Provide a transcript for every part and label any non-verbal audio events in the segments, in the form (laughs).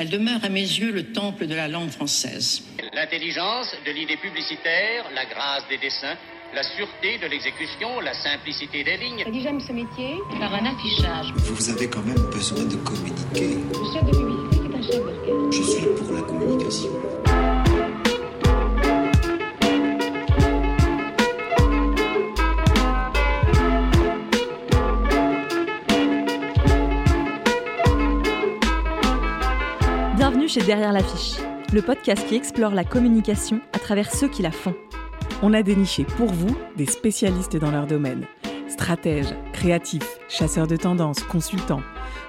Elle demeure à mes yeux le temple de la langue française. L'intelligence de l'idée publicitaire, la grâce des dessins, la sûreté de l'exécution, la simplicité des lignes. J'aime ce métier. Par un affichage. Vous avez quand même besoin de communiquer. Le chef de publicité est un chef d'orchestre. Je suis pour la communication. Chez Derrière l'affiche, le podcast qui explore la communication à travers ceux qui la font. On a déniché pour vous des spécialistes dans leur domaine, stratèges, créatifs, chasseurs de tendances, consultants,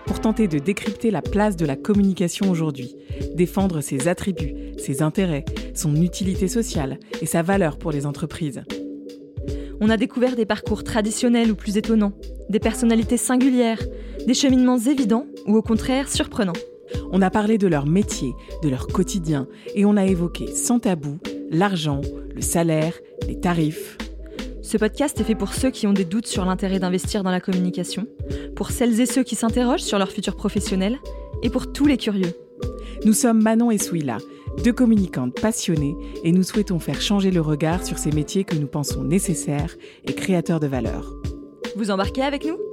pour tenter de décrypter la place de la communication aujourd'hui, défendre ses attributs, ses intérêts, son utilité sociale et sa valeur pour les entreprises. On a découvert des parcours traditionnels ou plus étonnants, des personnalités singulières, des cheminements évidents ou au contraire surprenants. On a parlé de leur métier, de leur quotidien, et on a évoqué sans tabou l'argent, le salaire, les tarifs. Ce podcast est fait pour ceux qui ont des doutes sur l'intérêt d'investir dans la communication, pour celles et ceux qui s'interrogent sur leur futur professionnel, et pour tous les curieux. Nous sommes Manon et Souila, deux communicantes passionnées, et nous souhaitons faire changer le regard sur ces métiers que nous pensons nécessaires et créateurs de valeur. Vous embarquez avec nous?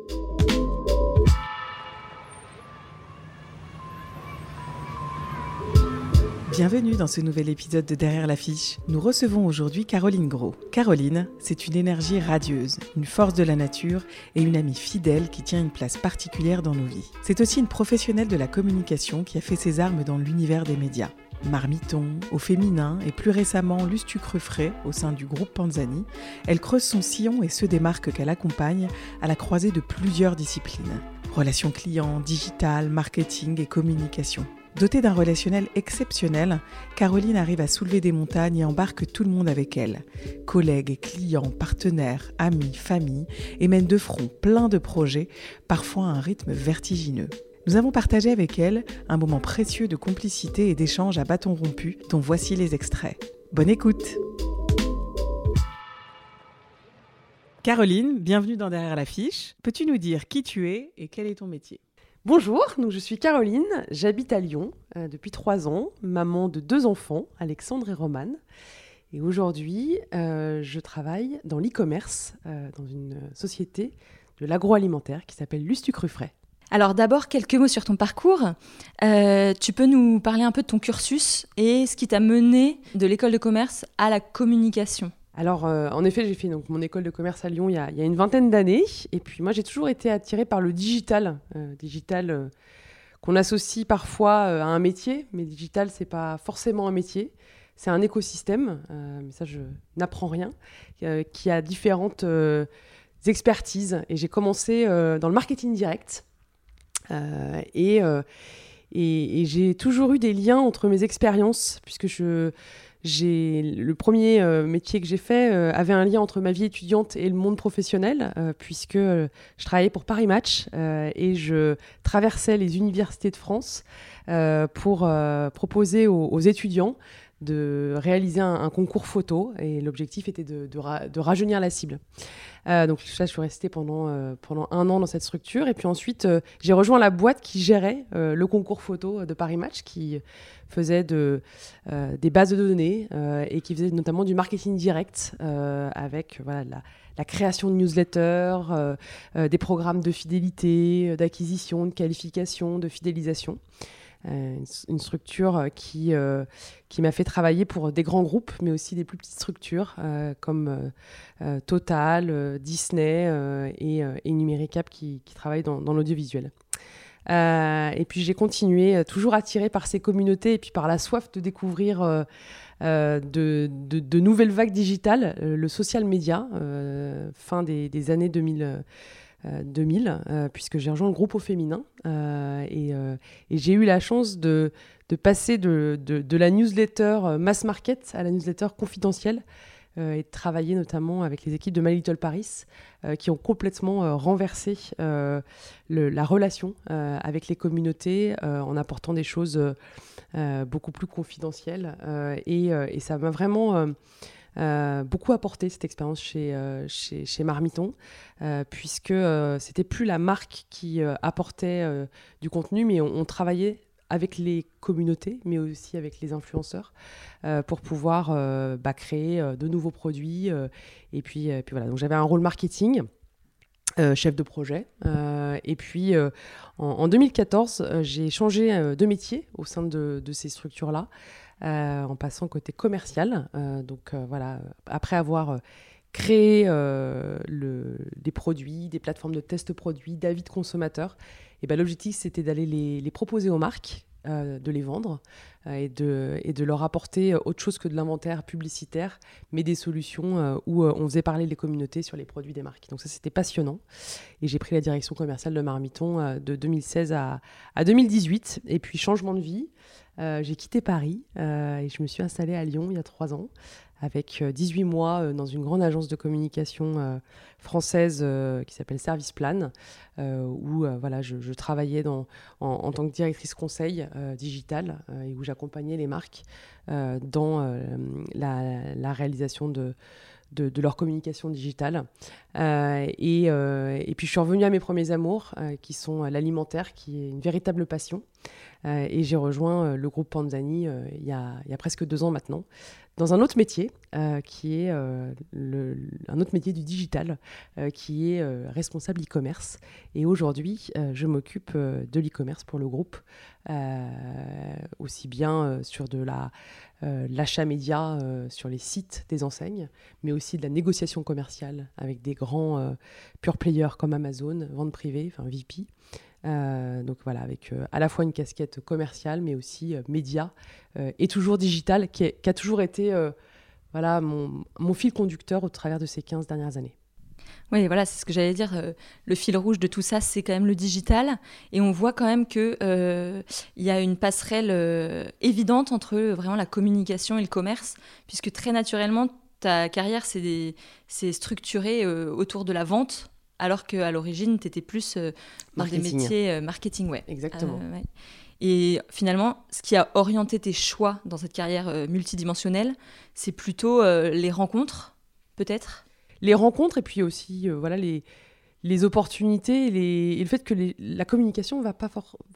Bienvenue dans ce nouvel épisode de Derrière l'affiche. Nous recevons aujourd'hui Caroline Gros. Caroline, c'est une énergie radieuse, une force de la nature et une amie fidèle qui tient une place particulière dans nos vies. C'est aussi une professionnelle de la communication qui a fait ses armes dans l'univers des médias. Marmiton, au féminin et plus récemment Lustucre Frais au sein du groupe Panzani, elle creuse son sillon et ceux des marques qu'elle accompagne à la croisée de plusieurs disciplines. Relations clients, digital, marketing et communication. Dotée d'un relationnel exceptionnel, Caroline arrive à soulever des montagnes et embarque tout le monde avec elle. Collègues, clients, partenaires, amis, famille, et mène de front plein de projets, parfois à un rythme vertigineux. Nous avons partagé avec elle un moment précieux de complicité et d'échange à bâton rompu, dont voici les extraits. Bonne écoute Caroline, bienvenue dans Derrière l'affiche. Peux-tu nous dire qui tu es et quel est ton métier? Bonjour, je suis Caroline, j'habite à Lyon euh, depuis trois ans, maman de deux enfants, Alexandre et Romane. Et aujourd'hui, euh, je travaille dans l'e-commerce, euh, dans une société de l'agroalimentaire qui s'appelle Lustucrufray. Alors d'abord, quelques mots sur ton parcours. Tu peux nous parler un peu de ton cursus et ce qui t'a mené de l'école de commerce à la communication? Alors, euh, en effet, j'ai fait mon école de commerce à Lyon il y a, une vingtaine d'années. Et puis, moi, j'ai toujours été attirée par le digital. Euh, digital euh, qu'on associe parfois à un métier, mais digital, c'est pas forcément un métier. C'est un écosystème, mais ça, je n'apprends rien, qui a différentes expertises. Et j'ai commencé dans le marketing direct. Et j'ai toujours eu des liens entre mes expériences, puisque je, j'ai le premier euh, métier que j'ai fait euh, avait un lien entre ma vie étudiante et le monde professionnel, euh, puisque je travaillais pour Paris Match et je traversais les universités de France pour proposer aux étudiants de réaliser un, concours photo et l'objectif était de, de, ra- de rajeunir la cible. Euh, donc ça, je suis restée pendant, euh, pendant un an dans cette structure et puis ensuite euh, j'ai rejoint la boîte qui gérait le concours photo de Paris Match qui faisait de, des bases de données et qui faisait notamment du marketing direct avec voilà, la, la création de newsletters, des programmes de fidélité, d'acquisition, de qualification, de fidélisation. Euh, une, structure euh, qui, euh, qui m'a fait travailler pour des grands groupes, mais aussi des plus petites structures comme Total, Disney et, et Numéricap qui, qui travaillent dans, l'audiovisuel. Et puis j'ai continué, toujours attirée par ces communautés et puis par la soif de découvrir de, de- nouvelles vagues digitales, le social media, fin des, des années 2000. Euh, euh, 2000, euh, puisque j'ai rejoint le groupe au féminin euh, et, j'ai eu la chance de, passer de, la newsletter mass market à la newsletter confidentielle et de travailler notamment avec les équipes de My Little Paris qui ont complètement renversé la relation avec les communautés en apportant des choses beaucoup plus confidentielles. et ça m'a vraiment euh, beaucoup apporté cette expérience chez, euh, chez, chez Marmiton, euh, puisque c'était plus la marque qui apportait du contenu, mais on, travaillait avec les communautés, mais aussi avec les influenceurs, pour pouvoir bah, créer de nouveaux produits. et puis, puis voilà, donc j'avais un rôle marketing. chef de projet. et puis en, 2014, j'ai changé de métier au sein de ces structures-là, en passant côté commercial. donc voilà, après avoir créé des produits, des plateformes de test produits, d'avis de consommateurs, et ben, l'objectif c'était d'aller les, proposer aux marques euh, de les vendre euh, et, de, et de leur apporter autre chose que de l'inventaire publicitaire, mais des solutions euh, où on faisait parler les communautés sur les produits des marques. Donc ça, c'était passionnant. Et j'ai pris la direction commerciale de Marmiton de 2016 à, à 2018. Et puis, changement de vie. J'ai quitté Paris et je me suis installée à Lyon il y a trois ans avec 18 mois dans une grande agence de communication française qui s'appelle Service Plan, où voilà, je, travaillais en, tant que directrice conseil digital et où j'accompagnais les marques dans la, réalisation de, de, leur communication digitale. et, et, puis je suis revenue à mes premiers amours, qui sont l'alimentaire, qui est une véritable passion. et j'ai rejoint le groupe Panzani il, y a, il y a presque deux ans maintenant, dans un autre métier, euh, qui est euh, un autre métier du digital, euh, qui est responsable e-commerce. Et aujourd'hui, je m'occupe de l'e-commerce pour le groupe, aussi bien sur de la l'achat média sur les sites des enseignes, mais aussi de la négociation commerciale avec des grands pure players comme Amazon, vente privée, enfin VP. Euh, donc voilà, avec euh, à la fois une casquette commerciale, mais aussi euh, média et toujours digital, qui, a toujours été voilà, mon, fil conducteur au travers de ces 15 dernières années. Oui, voilà, c'est ce que j'allais dire. le fil rouge de tout ça, c'est quand même le digital. Et on voit quand même qu'il il y a une passerelle évidente entre vraiment la communication et le commerce, puisque très naturellement, ta carrière s'est structurée autour de la vente alors qu'à l'origine, tu étais plus euh, dans des métiers euh, marketing. Ouais. Exactement. Euh, Et finalement, ce qui a orienté tes choix dans cette carrière multidimensionnelle, c'est plutôt les rencontres, peut-être? Les rencontres et puis aussi voilà, les, les opportunités et, le fait que la communication ne va pas,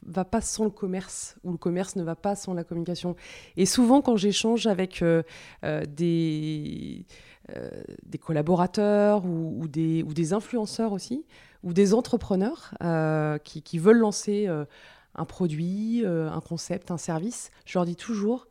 va pas sans le commerce, ou le commerce ne va pas sans la communication. Et souvent, quand j'échange avec des euh, des collaborateurs ou, des, ou, des, influenceurs aussi, ou des entrepreneurs euh, qui, veulent lancer euh, un produit, un concept, un service, je leur dis toujours,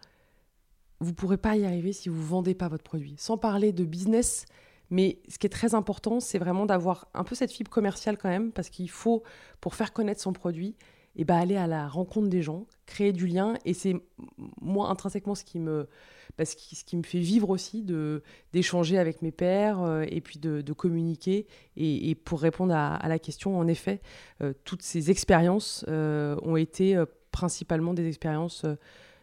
vous ne pourrez pas y arriver si vous ne vendez pas votre produit. Sans parler de business, mais ce qui est très important, c'est vraiment d'avoir un peu cette fibre commerciale quand même, parce qu'il faut, pour faire connaître son produit, et eh ben aller à la rencontre des gens, créer du lien. Et c'est moi intrinsèquement ce qui me, ce, qui, me fait vivre aussi d'échanger avec mes pairs euh, et puis de, communiquer. Et, pour répondre à, la question, en effet, euh, toutes ces expériences euh, ont été principalement des expériences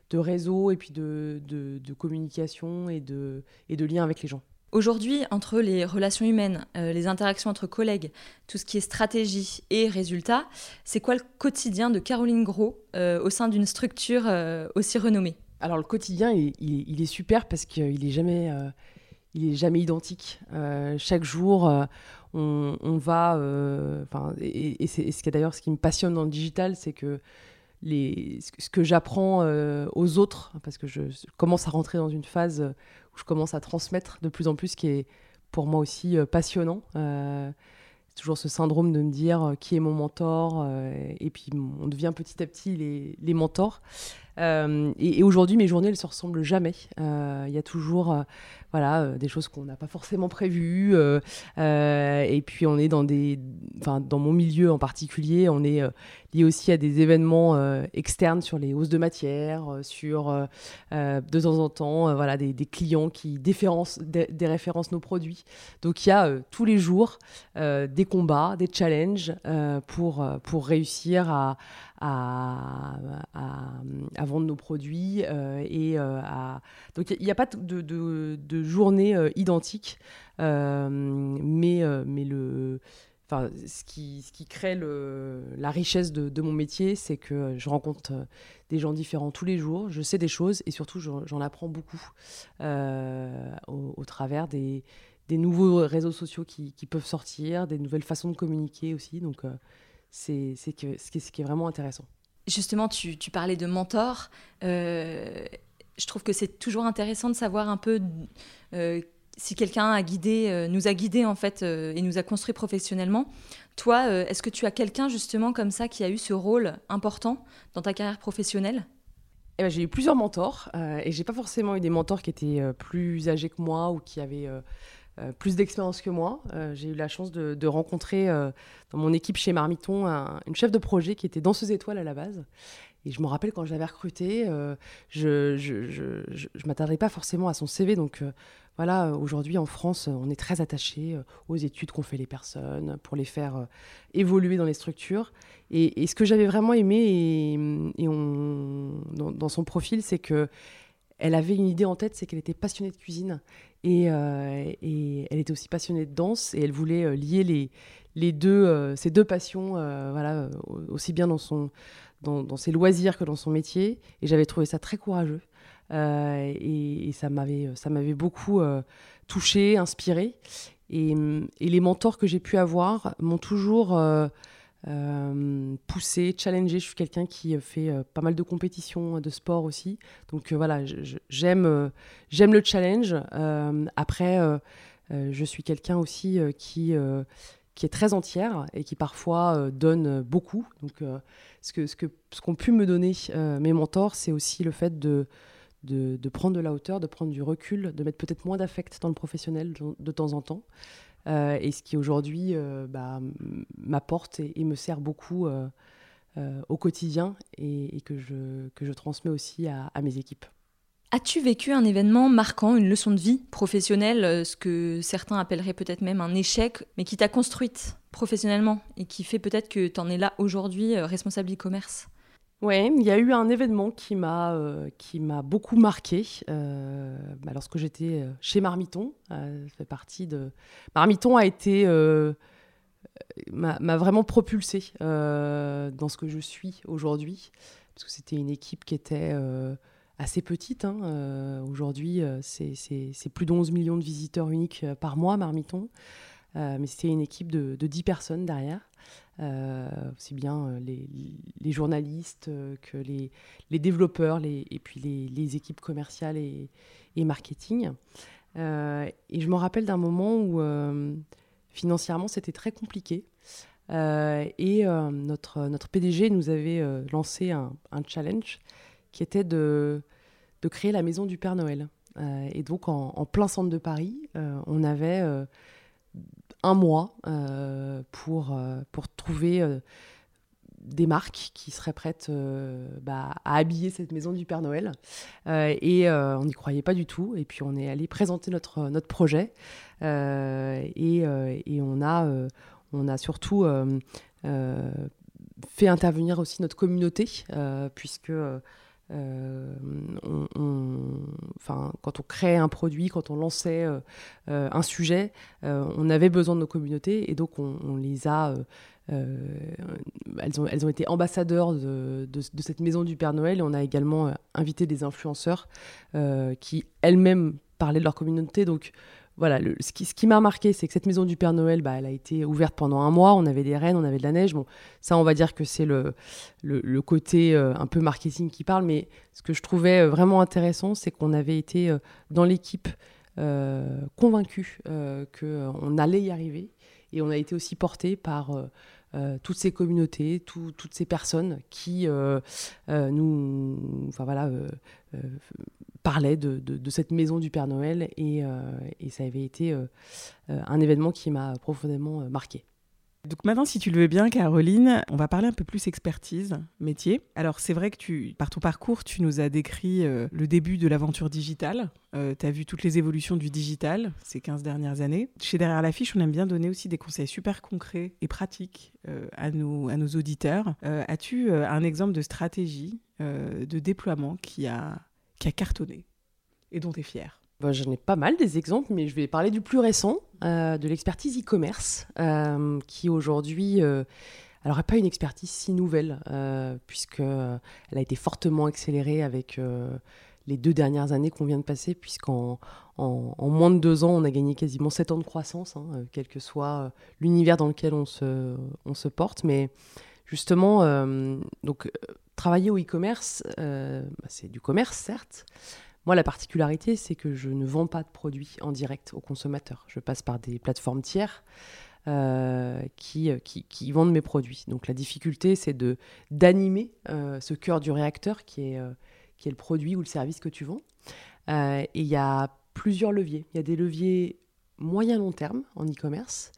de réseau et puis de, communication et de, lien avec les gens. Aujourd'hui, entre les relations humaines, les interactions entre collègues, tout ce qui est stratégie et résultats, c'est quoi le quotidien de Caroline Gros au sein d'une structure aussi renommée? Alors le quotidien, il, est super parce qu'il est jamais, il est jamais identique. chaque jour, on, va, et, et c'est ce d'ailleurs ce qui me passionne dans le digital, c'est que les, ce que j'apprends aux autres, parce que je commence à rentrer dans une phase je commence à transmettre de plus en plus, qui est pour moi aussi euh, passionnant. Euh, toujours ce syndrome de me dire euh, qui est mon mentor, et puis on devient petit à petit les, les mentors. Et, aujourd'hui, mes journées, elles se ressemblent jamais. Il y a toujours voilà, euh, des choses qu'on n'a pas forcément prévues. Euh, euh, et puis on est dans des, dans mon milieu en particulier, on est lié aussi à des événements externes sur les hausses de matière, sur de temps en temps, voilà, des, clients qui déférencent, nos produits. Donc il y a tous les jours des combats, des challenges pour, pour réussir à, à, vendre nos produits et à donc il n'y a, pas de, de, de journée euh, identique, euh, mais, euh, mais le, enfin, ce, qui, ce qui crée le, la richesse de, mon métier, c'est que je rencontre des gens différents tous les jours, je sais des choses et surtout j'en apprends beaucoup au, travers des, nouveaux réseaux sociaux qui, peuvent sortir, des nouvelles façons de communiquer aussi. Donc c'est ce qui, ce qui est vraiment intéressant. Justement, tu, tu parlais de mentor. Euh, je trouve que c'est toujours intéressant de savoir un peu euh, si quelqu'un a guidé, euh, nous a guidés en fait et nous a construit professionnellement. Toi, est-ce que tu as quelqu'un justement comme ça qui a eu ce rôle important dans ta carrière professionnelle? Eh ben, j'ai eu plusieurs mentors euh, et j'ai pas forcément eu des mentors qui étaient euh, plus âgés que moi ou qui avaient euh, plus d'expérience que moi. Euh, j'ai eu la chance de, rencontrer euh, dans mon équipe chez Marmiton un- une chef de projet qui était danseuse étoile à la base. Et je me rappelle quand je l'avais recrutée, euh, je je, je, m'attardais pas forcément à son CV. Donc euh, voilà, euh, aujourd'hui en France, euh, on est très attaché euh, aux études qu'ont fait les personnes pour les faire euh, évoluer dans les structures. Et, ce que j'avais vraiment aimé dans son profil, c'est que elle avait une idée en tête, c'est qu'elle était passionnée de cuisine et, euh, elle était aussi passionnée de danse et elle voulait euh, lier les, deux, euh, ces deux passions, euh, voilà, euh, aussi bien dans, ses loisirs que dans son métier. Et j'avais trouvé ça très courageux. Euh, et, ça m'avait ça m'avait beaucoup euh, touché, inspiré. Et, et les mentors que j'ai pu avoir m'ont toujours euh, euh, poussé, challengé. Je suis quelqu'un qui fait euh, pas mal de compétitions, de sport aussi. Donc euh, voilà, j'aime euh, le challenge. Euh, après, euh, euh, je suis quelqu'un aussi euh, qui, euh, qui est très entière et qui parfois euh, donne beaucoup. Donc euh, ce que ce que ce qu'ont pu me donner euh, mes mentors, c'est aussi le fait de de, prendre de la hauteur, de prendre du recul, de mettre peut-être moins d'affect dans le professionnel de temps en temps. Euh, et ce qui aujourd'hui euh, bah, m'apporte et, me sert beaucoup euh, au quotidien et, que, je, que je transmets aussi à, à mes équipes. As-tu vécu un événement marquant, une leçon de vie professionnelle, ce que certains appelleraient peut-être même un échec, mais qui t'a construite professionnellement et qui fait peut-être que tu en es là aujourd'hui, responsable e-commerce? Ouais, il y a eu un événement qui m'a euh, qui m'a beaucoup marqué euh, bah, lorsque j'étais euh, chez Marmiton. Fait partie de Marmiton a été m'a vraiment propulsé euh, dans ce que je suis aujourd'hui parce que c'était une équipe qui était assez petite. hein. Aujourd'hui, c'est plus de 11 millions de visiteurs uniques par mois Marmiton, mais c'était une équipe de, de 10 personnes derrière. Euh, aussi bien euh, les, journalistes euh, que les, les développeurs et puis les, équipes commerciales et, et marketing. Euh, et je me rappelle d'un moment où euh, financièrement c'était très compliqué. Euh, et euh, notre, notre PDG nous avait euh, lancé un, challenge qui était de, de créer la maison du Père Noël. Euh, et donc en, plein centre de Paris, euh, on avait euh, un mois euh, pour, euh, pour trouver euh, des marques qui seraient prêtes bah, à habiller cette maison du Père Noël. Et on n'y croyait pas du tout. Et puis on est allé présenter notre, notre projet. Et, et on, a, on a surtout fait intervenir aussi notre communauté, puisque euh, enfin, quand on créait un produit, quand on lançait euh, euh, un sujet, on avait besoin de nos communautés et donc on, les a. elles, ont, été ambassadeurs de, de- cette maison du Père Noël et on a également invité des influenceurs qui elles-mêmes parlaient de leur communauté. Donc voilà, ce qui, ce qui m'a marqué, c'est que cette maison du Père Noël, bah, elle a été ouverte pendant un mois. On avait des rennes, on avait de la neige. Bon, ça, on va dire que c'est le, le, côté euh, un peu marketing qui parle. Mais ce que je trouvais euh, vraiment intéressant, c'est qu'on avait été euh, dans l'équipe euh, convaincus qu'on allait y arriver. Et on a été aussi porté par toutes ces communautés, tout- toutes ces personnes qui nous, enfin voilà, euh, euh, parlaient de, de- cette maison du Père Noël et, euh, et ça avait été euh, euh, un événement qui m'a profondément euh, marqué. Donc maintenant, si tu le veux bien, Caroline, on va parler un peu plus expertise, métier. Alors c'est vrai que tu, par ton parcours, tu nous as décrit euh, le début de l'aventure digitale. tu as vu toutes les évolutions du digital ces 15 dernières années. Chez Derrière l'affiche, on aime bien donner aussi des conseils super concrets et pratiques euh, à, nos, à nos auditeurs. Euh, As-tu euh, un exemple de stratégie euh, de déploiement qui a, qui a cartonné et dont tu es fier Bon, J'en ai pas mal des exemples, mais je vais parler du plus récent, euh, de l'expertise e-commerce, euh, qui aujourd'hui, euh, pas une expertise si nouvelle, euh, puisque euh, elle a été fortement accélérée avec les deux dernières années qu'on vient de passer, puisqu'en en, en moins de deux ans, on a gagné quasiment sept ans de croissance, hein, quel que soit l'univers dans lequel on se, on se porte. Mais justement, donc travailler au e-commerce, bah, c'est du commerce certes. Moi, la particularité, c'est que je ne vends pas de produits en direct aux consommateurs. Je passe par des plateformes tiers. qui, vendent mes produits. Donc la difficulté, c'est d'animer ce cœur du réacteur qui est, qui est le produit ou le service que tu vends. et il y a plusieurs leviers. Il y a des leviers moyen-long terme en e-commerce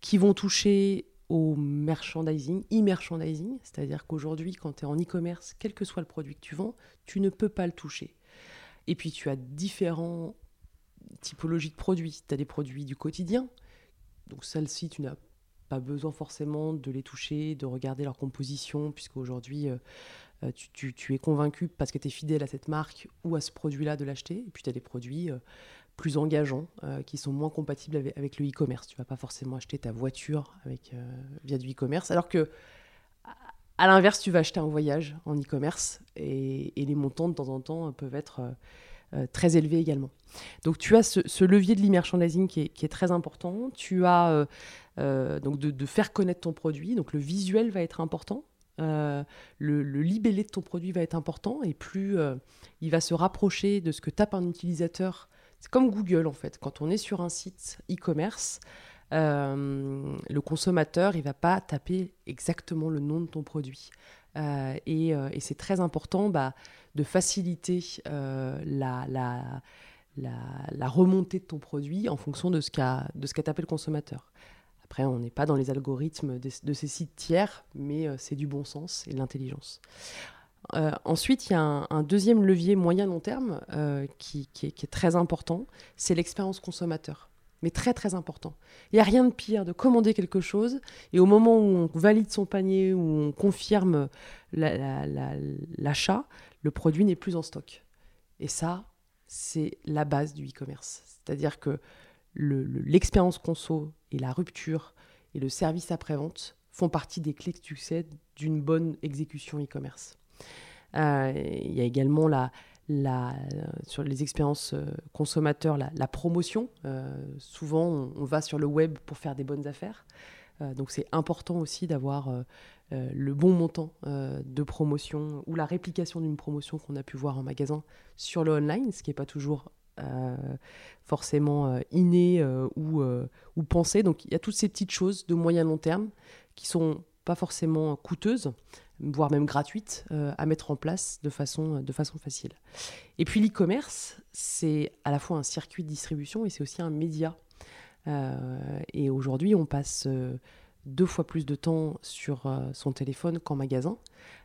qui vont toucher au merchandising, e-merchandising, c'est-à-dire qu'aujourd'hui, quand tu es en e-commerce, quel que soit le produit que tu vends, tu ne peux pas le toucher. Et puis tu as différentes typologies de produits. Tu as des produits du quotidien, donc celles-ci, tu n'as pas besoin forcément de les toucher, de regarder leur composition, puisque aujourd'hui, euh, euh, tu, es convaincu parce que tu es fidèle à cette marque ou à ce produit-là de l'acheter. Et puis tu as des produits euh, plus engageants euh, qui sont moins compatibles avec, le e-commerce. Tu vas pas forcément acheter ta voiture avec, via du e-commerce, alors que à l'inverse, tu vas acheter un voyage en e-commerce et, les montants de temps en temps peuvent être très élevés également. Donc tu as ce, levier de l'e-merchandising qui, qui, est très important. Tu as donc de, faire connaître ton produit, donc le visuel va être important. Euh, le, libellé de ton produit va être important et plus euh, il va se rapprocher de ce que tape un utilisateur. C'est comme Google en fait. Quand on est sur un site e-commerce, euh, le consommateur il va pas taper exactement le nom de ton produit. et, c'est très important bah, de faciliter la, remontée de ton produit en fonction de ce qu'a tapé le consommateur. Après, on n'est pas dans les algorithmes de, ces sites tiers, mais euh, c'est du bon sens et de l'intelligence. Euh, ensuite, il y a un, deuxième levier moyen-long terme euh, qui, est, très important, c'est l'expérience consommateur. Mais très très important. Il n'y a rien de pire de commander quelque chose et au moment où on valide son panier, où on confirme l'achat, le produit n'est plus en stock. Et ça, c'est la base du e-commerce. C'est-à-dire que l'expérience conso et la rupture et le service après-vente font partie des clés de succès d'une bonne exécution e-commerce. Euh, il y a également la, la, sur les expériences euh, consommateurs, la, promotion. Euh, souvent, on, va sur le web pour faire des bonnes affaires. donc, c'est important aussi d'avoir le bon montant de promotion ou la réplication d'une promotion qu'on a pu voir en magasin sur le online, ce qui n'est pas toujours euh, forcément euh, inné euh, ou, ou pensé. Donc il y a toutes ces petites choses de moyen long terme qui sont pas forcément coûteuses, voire même gratuites, à mettre en place de façon, de façon facile. Et puis l'e-commerce, c'est à la fois un circuit de distribution et c'est aussi un média. et aujourd'hui, on passe deux fois plus de temps sur son téléphone qu'en magasin.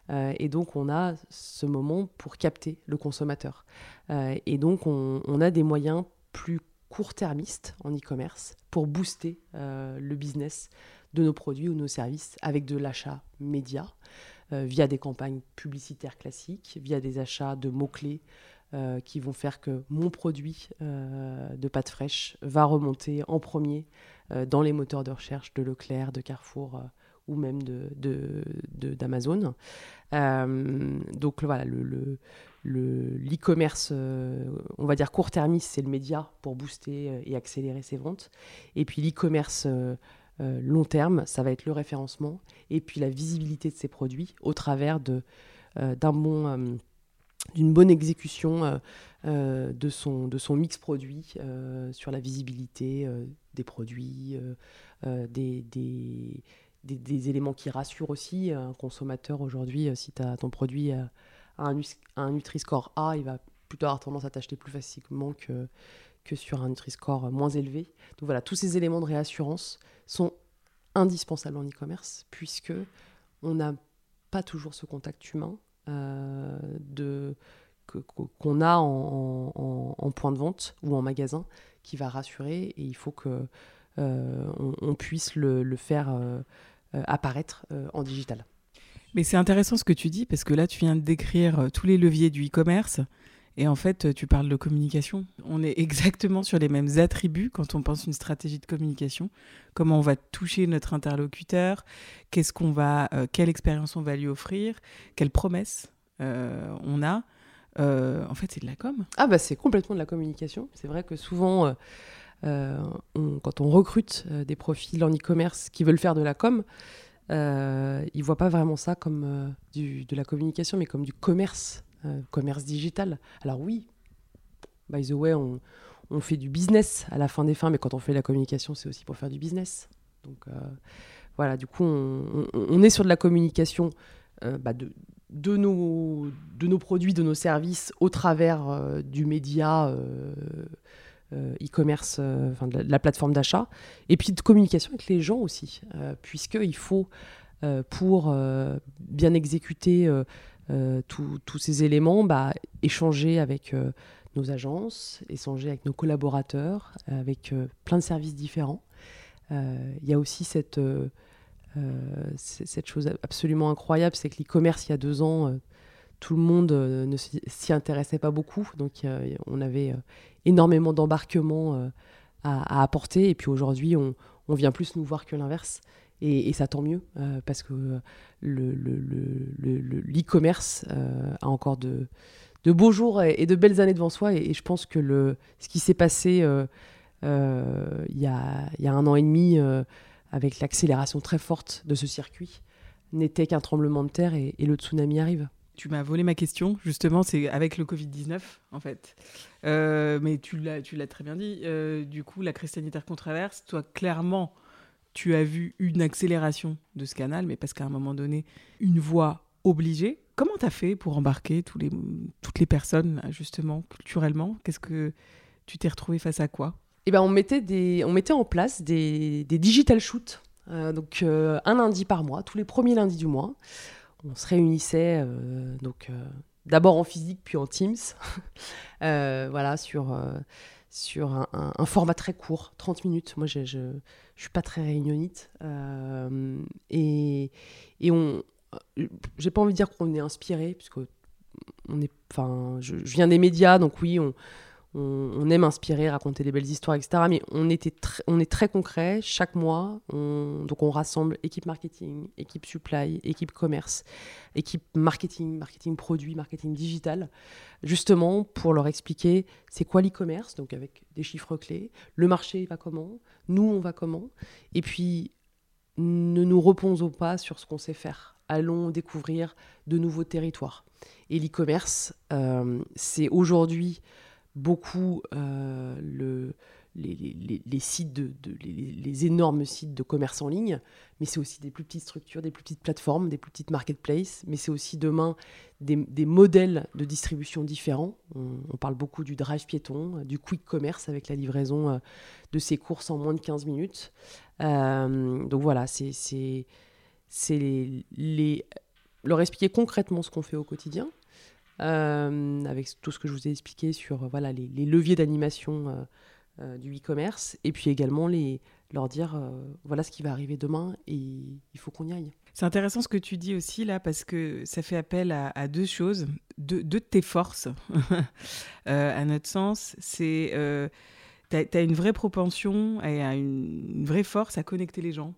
Euh, et donc, on a ce moment pour capter le consommateur. Euh, et donc, on, a des moyens plus court-termistes en e-commerce pour booster euh, le business de nos produits ou nos services avec de l'achat média, via des campagnes publicitaires classiques, via des achats de mots-clés qui vont faire que mon produit de pâte fraîche va remonter en premier dans les moteurs de recherche de Leclerc, de Carrefour ou même d'Amazon. De, euh, donc voilà, le, l'e-commerce, euh, on va dire court-termiste, c'est le média pour booster euh, et accélérer ses ventes. Et puis l'e-commerce long terme, ça va être le référencement et puis la visibilité de ses produits au travers de, d'un bon, d'une bonne exécution de, son, de son mix produit sur la visibilité des produits, des, des des, éléments qui rassurent aussi. Un consommateur aujourd'hui, euh, si tu as ton produit à un, un Nutri-Score A, il va plutôt avoir tendance à t'acheter plus facilement que, que sur un Nutri-Score moins élevé. Donc voilà, tous ces éléments de réassurance sont indispensables en e-commerce puisque on n'a pas toujours ce contact humain euh, qu'on a en, point de vente ou en magasin qui va rassurer et il faut que euh, puisse le, faire euh, apparaître en digital. Mais c'est intéressant ce que tu dis parce que là, tu viens de décrire tous les leviers du e-commerce. Et en fait, tu parles de communication. On est exactement sur les mêmes attributs quand on pense une stratégie de communication. Comment on va toucher notre interlocuteur, qu'est-ce qu'on va, quelle expérience on va lui offrir, quelles promesses on a. en fait, c'est de la com. Ah bah c'est complètement de la communication. C'est vrai que souvent, euh, quand on recrute euh, des profils en e-commerce qui veulent faire de la com, euh, ils voient pas vraiment ça comme euh, de la communication, mais comme du commerce, euh, commerce digital. Alors oui, by the way, on, fait du business à la fin des fins, mais quand on fait la communication, c'est aussi pour faire du business. Donc euh, voilà, du coup, on, est sur de la communication euh, bah, de, nos, produits, de nos services au travers du média e-commerce, de la, plateforme d'achat, et puis de communication avec les gens aussi, euh, puisqu'il faut, pour bien exécuter tous tous ces éléments, bah, échanger avec euh, nos agences, échanger avec nos collaborateurs, euh, avec euh, plein de services différents. Euh, Il y a aussi cette, euh, euh, cette chose absolument incroyable, c'est que l'e-commerce, il y a deux ans, euh, tout le monde euh, ne s'y intéressait pas beaucoup. Donc, euh, on avait euh, énormément d'embarquements euh, à, apporter. Et puis aujourd'hui, on, on vient plus nous voir que l'inverse. Et, et ça tant mieux, euh, parce que le- le- le- le- le- l'e-commerce euh, a encore de, beaux jours et, de belles années devant soi. Et, je pense que ce qui s'est passé euh, euh, il y, a, un an et demi, avec l'accélération très forte de ce circuit, n'était qu'un tremblement de terre et, le tsunami arrive. Tu m'as volé ma question, justement, c'est avec le Covid-19, en fait. Mais tu l'as, très bien dit. Du coup, la crise sanitaire qu'on traverse, toi, clairement, tu as vu une accélération de ce canal, mais parce qu'à un moment donné, une voie obligée. Comment tu as fait pour embarquer toutes les personnes, justement, culturellement? Qu'est-ce que tu t'es retrouvé face à quoi? Eh ben, on, mettait on mettait en place des, des digital shoots, euh, donc euh, un lundi par mois, tous les premiers lundis du mois. On se réunissait euh, donc d'abord en physique puis en Teams, (laughs) voilà sur sur un, un- format très court, 30 minutes. Moi, je je suis pas très réunionnite Euh, et et on euh, j'ai pas envie de dire qu'on est inspiré puisque on est je, je viens des médias donc oui on on, aime inspirer, raconter des belles histoires, etc. Mais on, était on est très concret. Chaque mois, on, donc on rassemble équipe marketing, équipe supply, équipe commerce, équipe marketing, marketing produit, marketing digital, justement pour leur expliquer c'est quoi l'e-commerce, donc avec des chiffres clés, le marché va comment, nous on va comment, et puis ne nous reposons pas sur ce qu'on sait faire. Allons découvrir de nouveaux territoires. Et l'e-commerce, euh, c'est aujourd'hui beaucoup euh, le, les, les- les sites de, les, énormes sites de commerce en ligne, mais c'est aussi des plus petites structures, des plus petites plateformes, des plus petites marketplaces, mais c'est aussi demain des, des modèles de distribution différents. On, parle beaucoup du drive piéton, euh, du quick commerce avec la livraison euh, de ses courses en moins de 15 minutes. Donc voilà, c'est les, leur expliquer concrètement ce qu'on fait au quotidien, avec tout ce que je vous ai expliqué sur euh, voilà, les, leviers d'animation euh, euh, du e-commerce, et puis également les, leur dire euh, voilà ce qui va arriver demain et il faut qu'on y aille. C'est intéressant ce que tu dis aussi là, parce que ça fait appel à, deux choses, deux, de tes forces, (laughs) euh, à notre sens. C'est. Euh, tu as, une vraie propension et une vraie force à connecter les gens.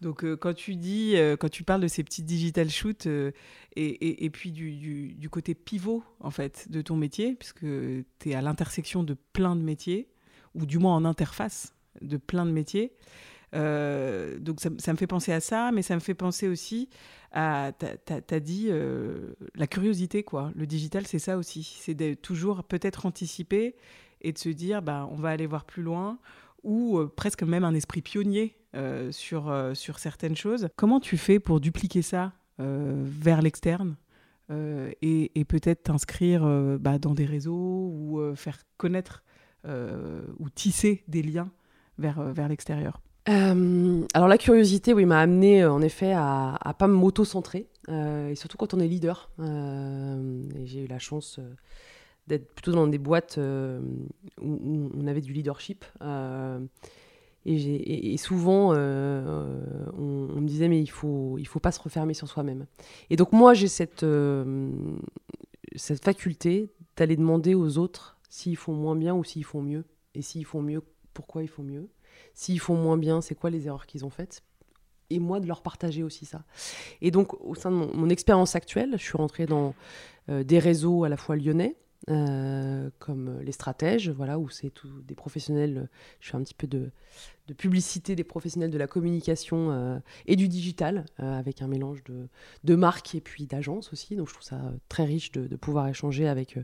Donc, euh, quand tu dis, euh, quand tu parles de ces petits digital shoots euh, et, puis du, côté pivot, en fait, de ton métier, puisque tu es à l'intersection de plein de métiers, ou du moins en interface de plein de métiers. Donc, ça, me fait penser à ça, mais ça me fait penser aussi à. Tu as dit la curiosité, quoi. Le digital, c'est ça aussi. C'est toujours peut-être anticiper et de se dire, bah, on va aller voir plus loin, ou euh, presque même un esprit pionnier euh, sur, euh, sur certaines choses. Comment tu fais pour dupliquer ça vers l'externe et, peut-être t'inscrire bah, dans des réseaux ou faire connaître ou tisser des liens vers, vers l'extérieur? Alors la curiosité, oui, m'a amené en effet à, à pas m'auto-centrer, et surtout quand on est leader. Euh, j'ai eu la chance d'être plutôt dans des boîtes euh, où, on avait du leadership. euh, et, souvent, euh, on, me disait, mais il faut, il faut pas se refermer sur soi-même. Et donc moi, j'ai cette, cette faculté d'aller demander aux autres s'ils font moins bien ou s'ils font mieux. Et s'ils font mieux, pourquoi ils font mieux S'ils font moins bien, c'est quoi les erreurs qu'ils ont faites Et moi, de leur partager aussi ça. Et donc, au sein de mon, expérience actuelle, je suis rentrée dans des réseaux à la fois lyonnais, euh, comme les stratèges, voilà, où c'est tout des professionnels. Je fais un petit peu de, publicité des professionnels de la communication euh, et du digital, euh, avec un mélange de, marques et puis d'agences aussi. Donc je trouve ça très riche de, de pouvoir échanger avec,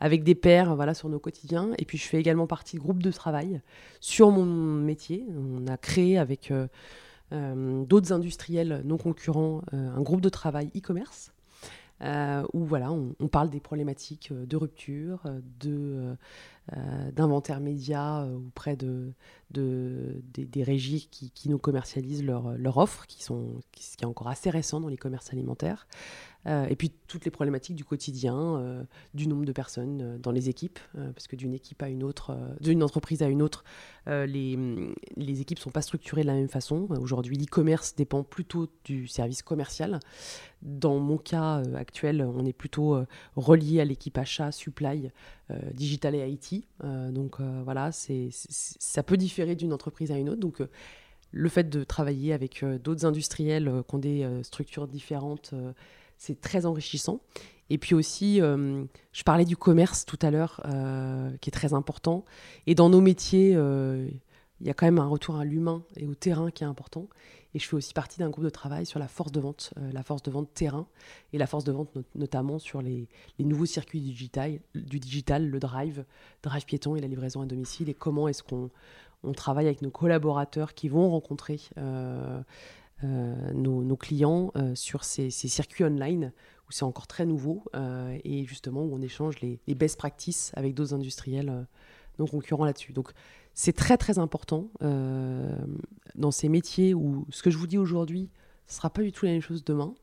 avec des pairs voilà, sur nos quotidiens. Et puis je fais également partie de groupes de travail sur mon métier. On a créé avec d'autres industriels non concurrents un groupe de travail e-commerce euh, où voilà, on, parle des problématiques euh, de rupture, euh, de, d'inventaire média auprès de, de, des, régies qui, qui, nous commercialisent leur, offre, qui, sont, qui, qui est encore assez récent dans les commerces alimentaires. Euh, et puis toutes les problématiques du quotidien, euh, du nombre de personnes euh, dans les équipes, parce que d'une équipe à une autre, d'une entreprise à une autre, les, les équipes ne sont pas structurées de la même façon. Aujourd'hui, l'e-commerce dépend plutôt du service commercial. Dans mon cas actuel, on est plutôt relié à l'équipe achat, supply, digital et IT. Donc voilà, c'est, ça peut différer d'une entreprise à une autre. Donc le fait de travailler avec d'autres industriels qui ont des structures différentes c'est très enrichissant. Et puis aussi, euh, je parlais du commerce tout à l'heure, euh, qui est très important. Et dans nos métiers, euh, il y a quand même un retour à l'humain et au terrain qui est important. Et je fais aussi partie d'un groupe de travail sur la force de vente, la force de vente terrain et la force de vente notamment sur les, nouveaux circuits du digital, le drive, drive piéton et la livraison à domicile. Et comment est-ce qu'on on travaille avec nos collaborateurs qui vont rencontrer euh, nos, clients euh, sur ces, circuits online où c'est encore très nouveau euh, et justement où on échange les, best practices avec d'autres industriels non concurrents là-dessus. Donc c'est très très important dans ces métiers où ce que je vous dis aujourd'hui ne sera pas du tout la même chose demain.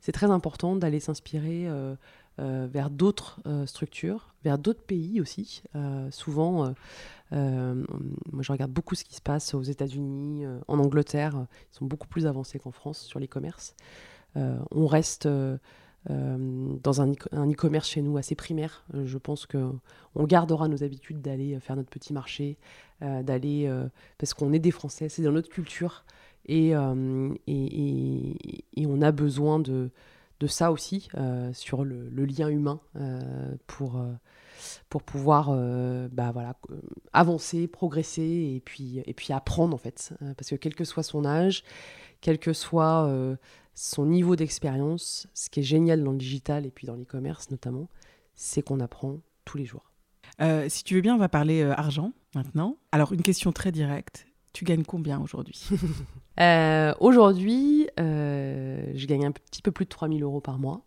c'est très important d'aller s'inspirer vers d'autres structures, vers d'autres pays aussi. souvent, euh, moi, je regarde beaucoup ce qui se passe aux États-Unis, euh, en Angleterre. Ils sont beaucoup plus avancés qu'en France sur l'e-commerce. Euh, on reste dans un e-commerce chez nous assez primaire. je pense qu'on gardera nos habitudes d'aller faire notre petit marché, d'aller parce qu'on est des Français, c'est dans notre culture. Et, et, on a besoin de, de ça aussi sur le, lien humain pour pour pouvoir euh, bah, voilà, euh, avancer, progresser et puis, et puis apprendre en fait. Euh, parce que quel que soit son âge, quel que soit son niveau d'expérience, ce qui est génial dans le digital et puis dans l'e-commerce notamment, c'est qu'on apprend tous les jours. si tu veux bien, on va parler argent maintenant. Alors une question très directe. Tu gagnes combien aujourd'hui? (laughs) Aujourd'hui, je gagne un petit peu plus de 3000 euros par mois.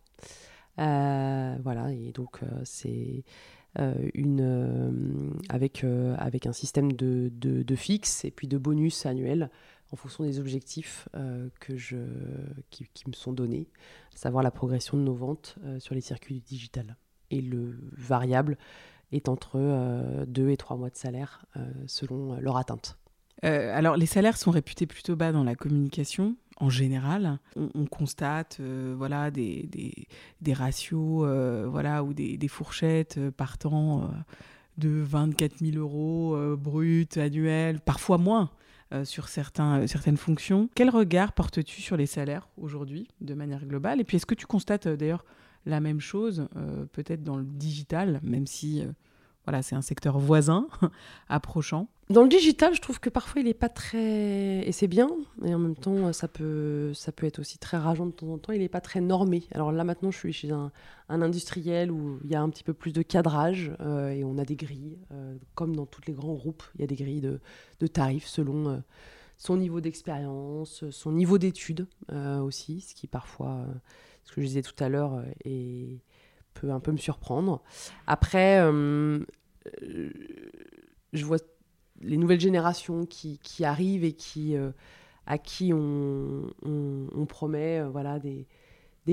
voilà, et donc c'est euh, une, euh, avec, euh, avec un système de, de, fixe et puis de bonus annuels en fonction des objectifs que je, qui, me sont donnés, savoir la progression de nos ventes sur les circuits digital. Et le variable est entre 2 et 3 mois de salaire selon leur atteinte. alors les salaires sont réputés plutôt bas dans la communication en général, on, constate euh, voilà, des, des, ratios euh, voilà, ou des, fourchettes euh, partant de 24 000 euros bruts annuels, parfois moins. Sur certains, certaines fonctions. Quel regard portes-tu sur les salaires aujourd'hui de manière globale? Et puis est-ce que tu constates d'ailleurs la même chose peut-être dans le digital, même si voilà, c'est un secteur voisin, (laughs) approchant? Dans le digital, je trouve que parfois il n'est pas très. Et c'est bien, mais en même temps, ça peut, ça peut être aussi très rageant de temps en temps. Il n'est pas très normé. Alors là, maintenant, je suis chez un, industriel où il y a un petit peu plus de cadrage euh, et on a des grilles. Euh, comme dans tous les grands groupes, il y a des grilles de, tarifs selon euh, son niveau d'expérience, son niveau d'études aussi, ce qui parfois, ce que je disais tout à l'heure, peut un peu me surprendre. Après, je vois les nouvelles générations qui, arrivent et qui, euh, à qui on, promet euh, voilà, des,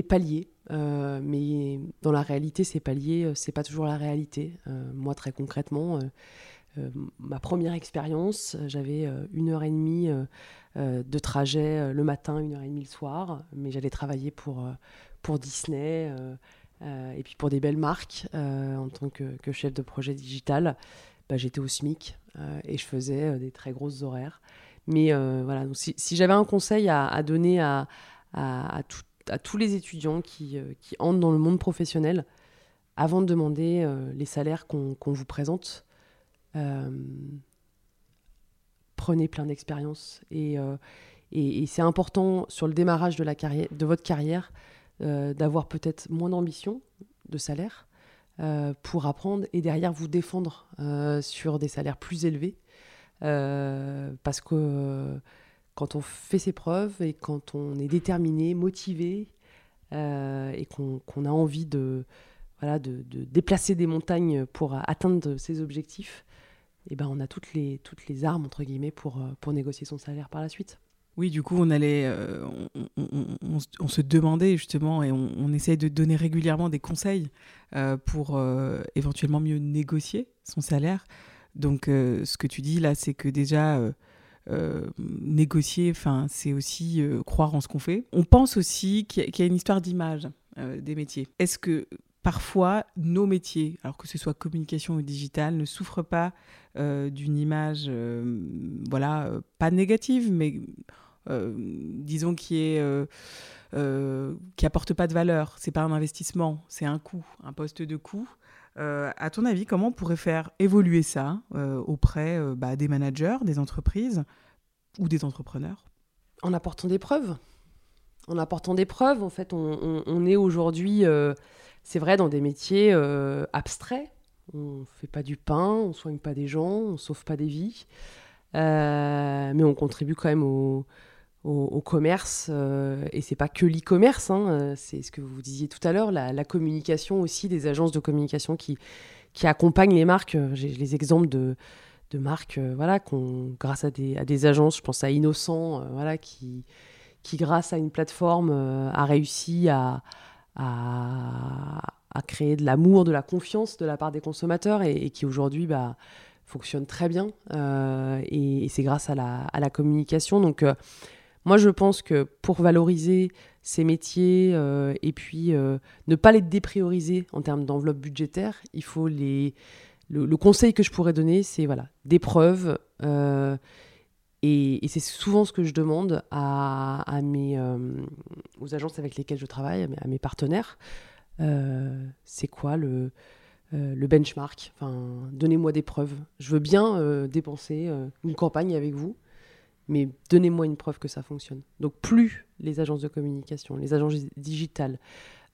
paliers. mais dans la réalité, ces paliers, c'est pas toujours la réalité. moi, très concrètement, ma première expérience, j'avais une heure et demie de trajet le matin, une heure et demie le soir, mais j'allais travailler pour, pour Disney. Euh, et puis pour des belles marques, euh, en tant que, chef de projet digital, j'étais au SMIC euh, et je faisais des très grosses horaires. Mais voilà, donc si, j'avais un conseil à, donner à, tous les étudiants qui, entrent dans le monde professionnel, avant de demander les salaires qu'on vous présente, prenez plein d'expérience. Et, c'est important sur le démarrage de votre carrière d'avoir peut-être moins d'ambition de salaire pour apprendre et derrière vous défendre sur des salaires plus élevés. parce que quand on fait ses preuves et quand on est déterminé, motivé euh, et qu'on a envie de, voilà, de, déplacer des montagnes pour atteindre ses objectifs, et eh ben on a toutes les, toutes les armes entre guillemets pour, euh, pour négocier son salaire par la suite. Oui, du coup, on allait, euh, on, se demandait justement, et on, essaye de donner régulièrement des conseils pour éventuellement mieux négocier son salaire. Donc, ce que tu dis là, c'est que déjà, euh, négocier, enfin, c'est aussi euh, croire en ce qu'on fait. On pense aussi qu'il y, a une histoire d'image euh, des métiers. Est-ce que parfois nos métiers, alors que ce soit communication ou digital, ne souffrent pas d'une image, voilà, pas négative, mais disons qui est qui apporte pas de valeur. C'est pas un investissement, c'est un coût, un poste de coût. à ton avis, comment on pourrait faire évoluer ça auprès bah, des managers, des entreprises ou des entrepreneurs? En apportant des preuves. En apportant des preuves, en fait, on, est aujourd'hui, euh, c'est vrai, dans des métiers euh, abstraits. On ne fait pas du pain, on ne soigne pas des gens, on ne sauve pas des vies. Euh, mais on contribue quand même au, commerce. et c'est pas que l'e-commerce, hein, c'est ce que vous disiez tout à l'heure, la, communication aussi, des agences de communication qui, qui accompagnent les marques. J'ai les exemples de de marques, euh, voilà, grâce à des, à des, agences, je pense à Innocent, euh, voilà, qui, qui, grâce à une plateforme, euh, a réussi à, à, créer de l'amour, de la confiance de la part des consommateurs et, qui aujourd'hui bah, fonctionne très bien. et, c'est grâce à la, à la, communication. Donc, moi, je pense que pour valoriser ces métiers et puis ne pas les déprioriser en termes d'enveloppe budgétaire, il faut les le, conseil que je pourrais donner, c'est voilà, des preuves. Euh, et, c'est souvent ce que je demande à, mes, euh, aux agences avec lesquelles je travaille, à mes, partenaires. Euh, c'est quoi le, le benchmark? Enfin, Donnez-moi des preuves. Je veux bien dépenser une campagne avec vous, mais donnez-moi une preuve que ça fonctionne. Donc plus les agences de communication, les agences digitales,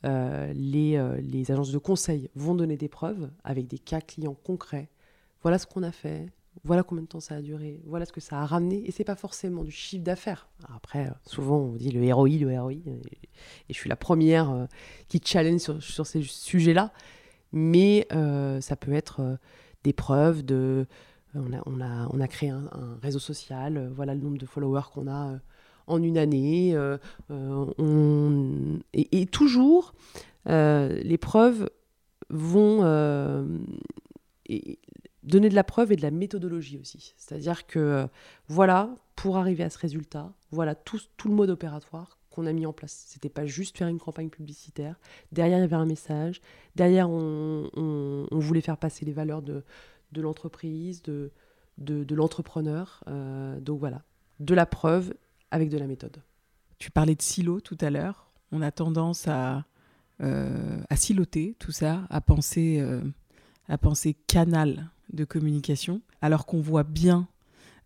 euh, les, euh, les, agences de conseil vont donner des preuves avec des cas clients concrets. Voilà ce qu'on a fait, voilà combien de temps ça a duré, voilà ce que ça a ramené. Et c'est pas forcément du chiffre d'affaires. Après, euh, souvent on dit le ROI, le ROI, et, je suis la première qui challenge sur ces sujets-là. Mais ça peut être des preuves de. On a, on créé un, réseau social, voilà le nombre de followers qu'on a en une année. Euh, euh, et, toujours, euh, les preuves vont donner de la preuve et de la méthodologie aussi. C'est-à-dire que, voilà, pour arriver à ce résultat, voilà tout, tout le mode opératoire qu'on a mis en place. C'était pas juste faire une campagne publicitaire. Derrière, il y avait un message. Derrière, on, voulait faire passer les valeurs de, de l'entreprise, de, de, de l'entrepreneur. donc voilà, de la preuve avec de la méthode. Tu parlais de silo tout à l'heure. On a tendance à, euh, à siloter tout ça, à penser, euh, à penser canal de communication, alors qu'on voit bien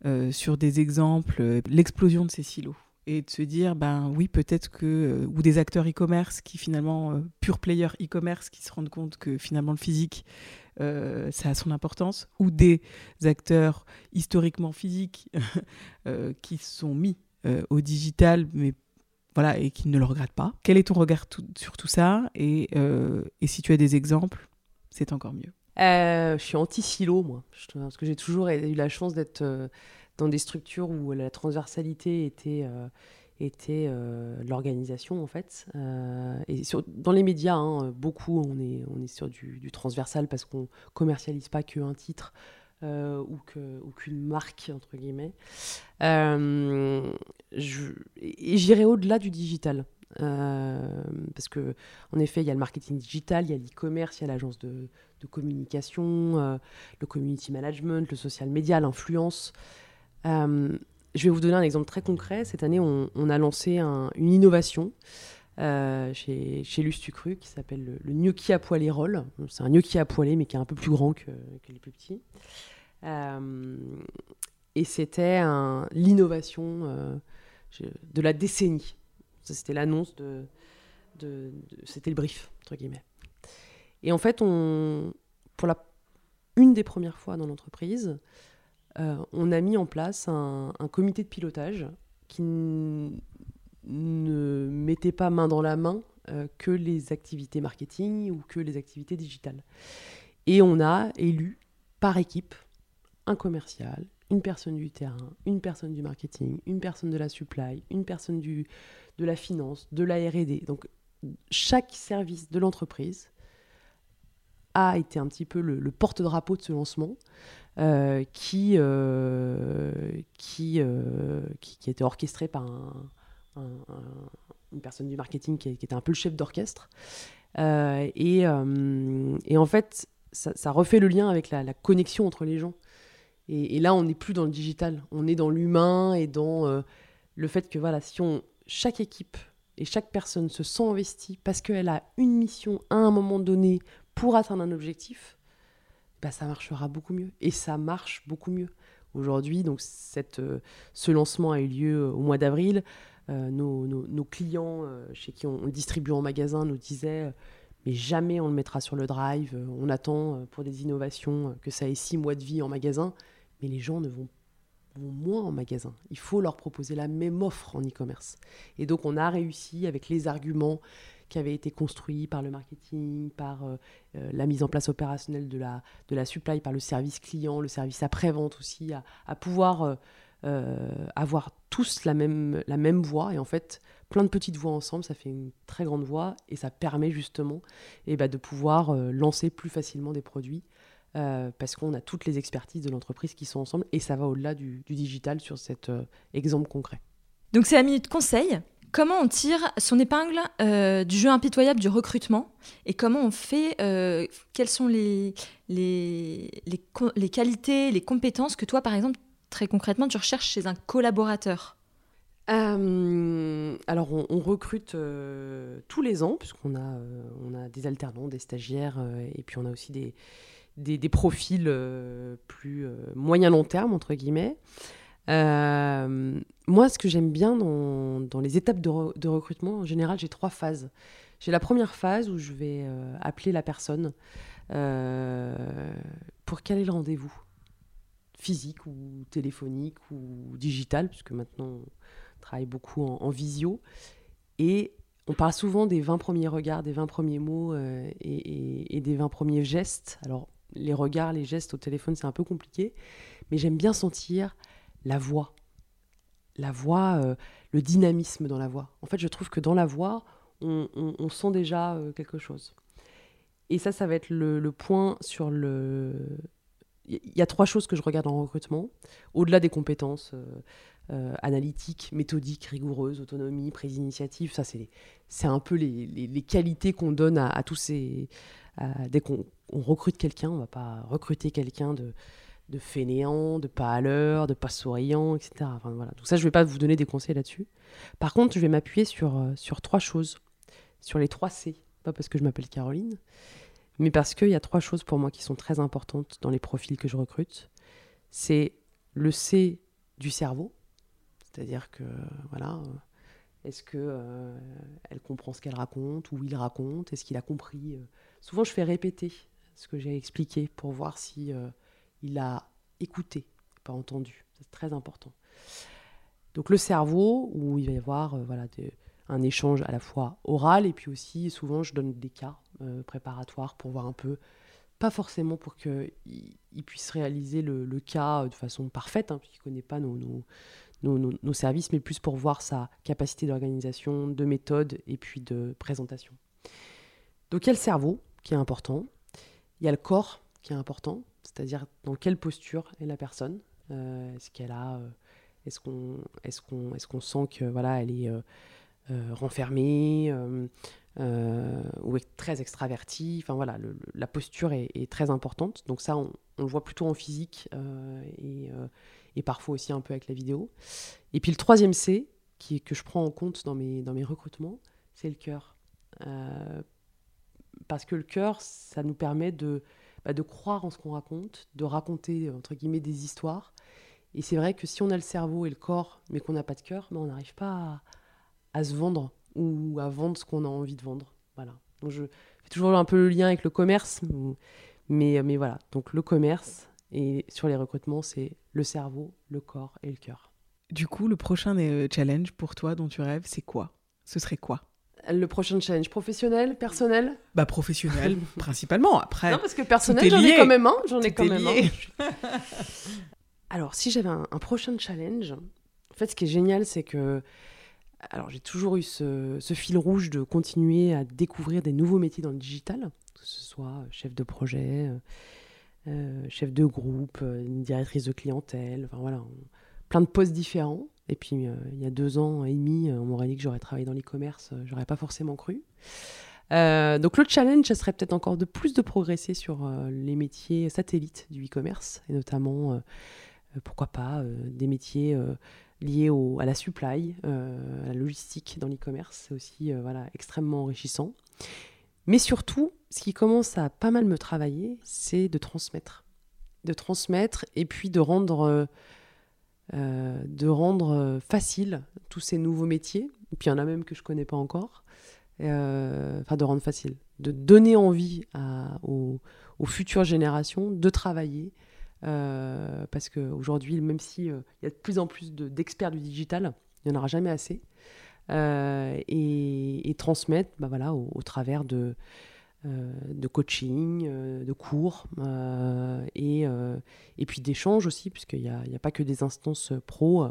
euh, sur des exemples l'explosion de ces silos et de se dire ben oui peut-être que ou des acteurs e-commerce qui finalement pure player e-commerce qui se rendent compte que finalement le physique ça a son importance ou des acteurs historiquement physiques (laughs) qui sont mis euh, au digital, mais voilà, et qui ne le regrette pas. Quel est ton regard sur tout ça? Et, euh, et, si tu as des exemples, c'est encore mieux. Euh, je suis anti-silo, moi, parce que j'ai toujours eu la chance d'être dans des structures où la transversalité était, était l'organisation, en fait. et sur, dans les médias, hein, beaucoup, on est, on est sur du, transversal parce qu'on commercialise pas qu'un titre. Euh, ou qu'une marque, entre guillemets. Euh, je, et j'irai au-delà du digital. Euh, parce que en effet, il y a le marketing digital, il y a l'e-commerce, il y a l'agence de, communication, le community management, le social media, l'influence. Je vais vous donner un exemple très concret. Cette année, on, a lancé une innovation euh, chez, chez Lustucru qui s'appelle le, gnocchi à poêler roll. C'est un gnocchi à poêler, mais qui est un peu plus grand que, les plus petits. Euh, et c'était l'innovation euh, de la décennie. C'était l'annonce de, C'était le brief, entre guillemets. Et en fait, pour la, une des premières fois dans l'entreprise, on a mis en place un, comité de pilotage qui ne mettait pas main dans la main euh, que les activités marketing ou que les activités digitales. Et on a élu par équipe un commercial, une personne du terrain, une personne du marketing, une personne de la supply, une personne de la finance, de la R&D. Donc chaque service de l'entreprise a été un petit peu le, porte-drapeau de ce lancement euh, qui, euh, qui, euh, qui, qui a été orchestré par un- un- un- une personne du marketing qui, était un peu le chef d'orchestre. Et, et en fait, ça, refait le lien avec la, connexion entre les gens. Et, et là, on n'est plus dans le digital, on est dans l'humain et dans le fait que voilà, si on, chaque équipe et chaque personne se sent investie parce qu'elle a une mission à un moment donné pour atteindre un objectif, bah, ça marchera beaucoup mieux. Et ça marche beaucoup mieux. Aujourd'hui, donc euh, ce lancement a eu lieu euh, au mois d'avril. Euh, nos, clients chez qui on, distribue en magasin nous disaient mais jamais on le mettra sur le drive. On attend pour des innovations que ça ait six mois de vie en magasin, mais les gens ne vont, vont moins en magasin. Il faut leur proposer la même offre en e-commerce. Et donc on a réussi avec les arguments qui avaient été construits par le marketing, par euh, euh, la mise en place opérationnelle de la, de la supply, par le service client, le service après-vente aussi, à, pouvoir euh, avoir tous la même, la même voix. Et en fait, plein de petites voix ensemble, ça fait une très grande voix et ça permet justement eh ben, de pouvoir lancer plus facilement des produits parce qu'on a toutes les expertises de l'entreprise qui sont ensemble et ça va au-delà du, digital sur cet exemple concret. Donc c'est la minute conseil. Comment on tire son épingle euh, du jeu impitoyable du recrutement et comment on fait, euh, quelles sont les, qualités, les compétences que toi, par exemple, très concrètement, tu recherches chez un collaborateur? Euh, alors, on, recrute tous les ans, puisqu'on a, des alternants, des stagiaires, et puis on a aussi des, profils plus moyen-long terme, entre guillemets. Euh, moi, ce que j'aime bien dans, les étapes de, re- de recrutement, en général, j'ai trois phases. J'ai la première phase où je vais euh, appeler la personne euh, pour caler le rendez-vous physique ou téléphonique ou digital, puisque maintenant on travaille beaucoup en, visio. Et on parle souvent des 20 premiers regards, des 20 premiers mots euh, et des 20 premiers gestes. Alors, les regards, les gestes au téléphone, c'est un peu compliqué, mais j'aime bien sentir la voix. La voix, euh, le dynamisme dans la voix. En fait, je trouve que dans la voix, on, sent déjà euh, quelque chose. Et ça, ça va être le, point sur le... Il y a trois choses que je regarde en recrutement, au-delà des compétences euh, analytiques, méthodiques, rigoureuses, autonomie, prise d'initiative. Ça, c'est un peu les, qualités qu'on donne à, tous ces... dès qu'on on recrute quelqu'un, on va pas recruter quelqu'un de, de fainéant, de pas à l'heure, de pas souriant, etc. Enfin, voilà. Donc ça, je vais pas vous donner des conseils là-dessus. Par contre, je vais m'appuyer sur, euh, sur trois choses, sur les trois C. Pas parce que je m'appelle Caroline, mais parce qu'il y a trois choses pour moi qui sont très importantes dans les profils que je recrute. C'est le C du cerveau, c'est-à-dire que, voilà, euh, est-ce que euh, elle comprend ce qu'elle raconte ou il raconte Est-ce qu'il a compris Souvent, je fais répéter ce que j'ai expliqué pour voir si il a écouté, pas entendu. C'est très important. Donc le cerveau, où il va y avoir euh, voilà, un échange à la fois oral et puis aussi souvent je donne des cas euh, préparatoires pour voir un peu, pas forcément pour qu'il il puisse réaliser le, cas euh, de façon parfaite, hein, puisqu'il ne connaît pas nos, nos- nos- nos services, mais plus pour voir sa capacité d'organisation, de méthode et puis de présentation. Donc il y a le cerveau qui est important, il y a le corps qui est important, c'est-à-dire dans quelle posture est la personne. Euh, est-ce qu'elle a, euh, est-ce qu'on, est-ce qu'on, est-ce qu'on sent que voilà, elle est euh, renfermée ou est très extravertie. Enfin voilà, la posture est, très importante. Donc ça, on, le voit plutôt en physique et, parfois aussi un peu avec la vidéo. Et puis le troisième C, que je prends en compte dans mes, dans mes recrutements, c'est le cœur. Parce que le cœur, ça nous permet de, bah, de croire en ce qu'on raconte, de raconter, entre guillemets, des histoires. Et c'est vrai que si on a le cerveau et le corps, mais qu'on n'a pas de cœur, bah, on n'arrive pas à, se vendre ou à vendre ce qu'on a envie de vendre. Voilà. Je fais toujours un peu le lien avec le commerce, mais, mais voilà. Donc le commerce et sur les recrutements, c'est le cerveau, le corps et le cœur. Du coup, le prochain euh, challenge pour toi dont tu rêves, c'est quoi? Ce serait quoi? Le prochain challenge professionnel, personnel Bah professionnel principalement. Après. Non parce que personnel j'en ai quand même un, j'en ai quand même un. (laughs) Alors si j'avais un, prochain challenge, en fait ce qui est génial c'est que alors j'ai toujours eu ce, fil rouge de continuer à découvrir des nouveaux métiers dans le digital, que ce soit chef de projet, euh, euh, chef de groupe, une directrice de clientèle, enfin voilà, plein de postes différents. Et puis, euh, il y a deux ans et demi, euh, on m'aurait dit que j'aurais travaillé dans l'e-commerce, euh, j'aurais pas forcément cru. donc le challenge, ça serait peut-être encore de plus de progresser sur les métiers satellites du e-commerce, et notamment, pourquoi pas, des métiers liés à la supply, à la logistique dans l'e-commerce. C'est aussi voilà, extrêmement enrichissant. Mais surtout, ce qui commence à pas mal me travailler, c'est de transmettre. De transmettre et puis de rendre euh, de rendre euh, facile tous ces nouveaux métiers, et puis il y en a même que je ne connais pas encore, euh, enfin de rendre facile, de donner envie aux, futures générations de travailler, parce qu'aujourd'hui, même s'il y a de plus en plus d'experts du digital, il n'y en aura jamais assez, et, transmettre bah voilà, au travers de euh, de coaching, euh, de cours euh, et, et puis d'échanges aussi, puisqu'il n'y a, a, pas que des instances pro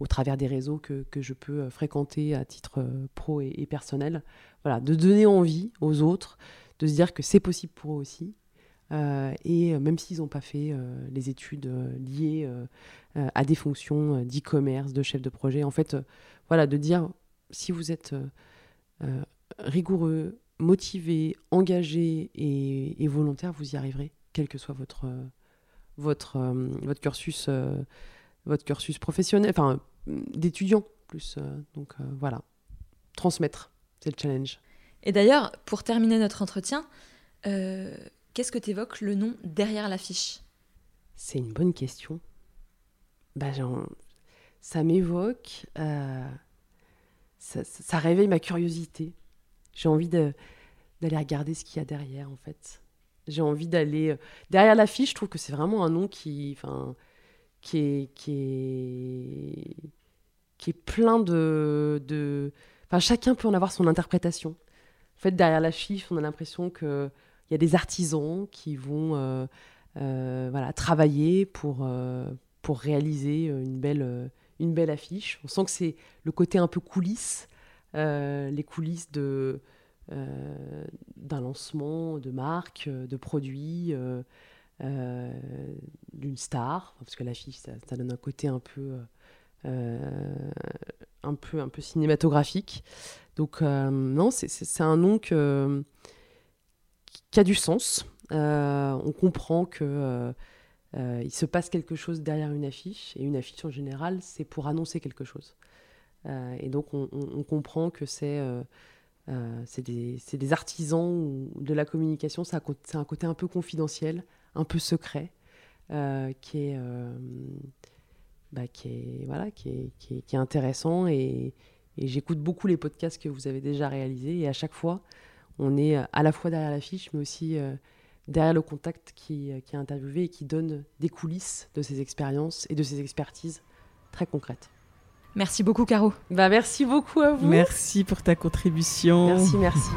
au travers des réseaux que, que, je peux fréquenter à titre pro et, personnel. Voilà, de donner envie aux autres, de se dire que c'est possible pour eux aussi. et même s'ils n'ont pas fait les études liées à des fonctions d'e-commerce, de chef de projet, en fait, voilà, de dire si vous êtes rigoureux, motivé, engagé et, volontaire, vous y arriverez, quel que soit votre, votre, euh, votre, cursus, euh, votre cursus professionnel, enfin d'étudiant plus. Euh, donc voilà, transmettre, c'est le challenge. Et d'ailleurs, pour terminer notre entretien, qu'est-ce que tu évoques le nom derrière l'affiche? C'est une bonne question. Bah, ça m'évoque, ça, ça réveille ma curiosité j'ai envie d'aller regarder ce qu'il y a derrière, en fait. J'ai envie d'aller. Euh, derrière l'affiche, je trouve que c'est vraiment un nom qui, enfin, qui, est, qui, est, plein de. Enfin, chacun peut en avoir son interprétation. En fait, derrière l'affiche, on a l'impression qu'il y a des artisans qui vont euh, euh, voilà, travailler pour, pour réaliser une belle, une belle affiche. On sent que c'est le côté un peu coulisses euh, les coulisses euh, d'un lancement de marque, euh, de produits, d'une star, parce que l'affiche, ça, ça, donne un côté un peu, un peu, un peu cinématographique. Donc non, c'est, un nom qui a du sens. on comprend que se passe quelque chose derrière une affiche, et une affiche en général, c'est pour annoncer quelque chose. Euh, et donc, on, comprend que c'est euh, euh, des, des, artisans de la communication. C'est un, côté un peu confidentiel, un peu secret, qui est. Intéressant et, j'écoute beaucoup les podcasts que vous avez déjà réalisés et à chaque fois on est à la fois derrière l'affiche mais aussi derrière le contact qui, qui est interviewé et qui donne des coulisses de ses expériences et de ses expertises très concrètes. Merci beaucoup, Caro. Bah, merci beaucoup à vous. Merci pour ta contribution. Merci, merci.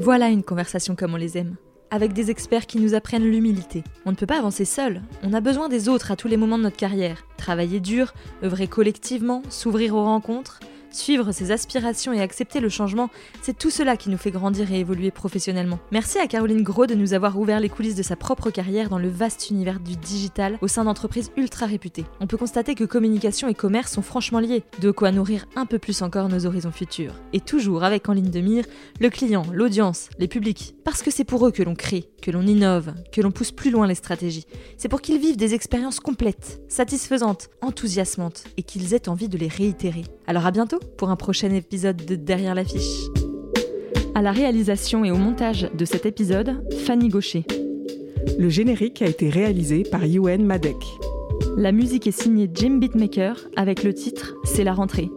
Voilà une conversation comme on les aime. Avec des experts qui nous apprennent l'humilité. On ne peut pas avancer seul. On a besoin des autres à tous les moments de notre carrière. Travailler dur, œuvrer collectivement, s'ouvrir aux rencontres. Suivre ses aspirations et accepter le changement, c'est tout cela qui nous fait grandir et évoluer professionnellement. Merci à Caroline Gros de nous avoir ouvert les coulisses de sa propre carrière dans le vaste univers du digital au sein d'entreprises ultra réputées. On peut constater que communication et commerce sont franchement liés, de quoi nourrir un peu plus encore nos horizons futurs. Et toujours avec en ligne de mire le client, l'audience, les publics. Parce que c'est pour eux que l'on crée, que l'on innove, que l'on pousse plus loin les stratégies. C'est pour qu'ils vivent des expériences complètes, satisfaisantes, enthousiasmantes et qu'ils aient envie de les réitérer. Alors à bientôt pour un prochain épisode de Derrière l'affiche. À la réalisation et au montage de cet épisode, Fanny Gaucher. Le générique a été réalisé par Yuen Madek. La musique est signée Jim Beatmaker avec le titre C'est la rentrée.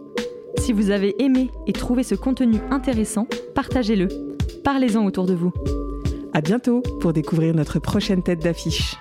Si vous avez aimé et trouvé ce contenu intéressant, partagez-le. Parlez-en autour de vous. À bientôt pour découvrir notre prochaine tête d'affiche.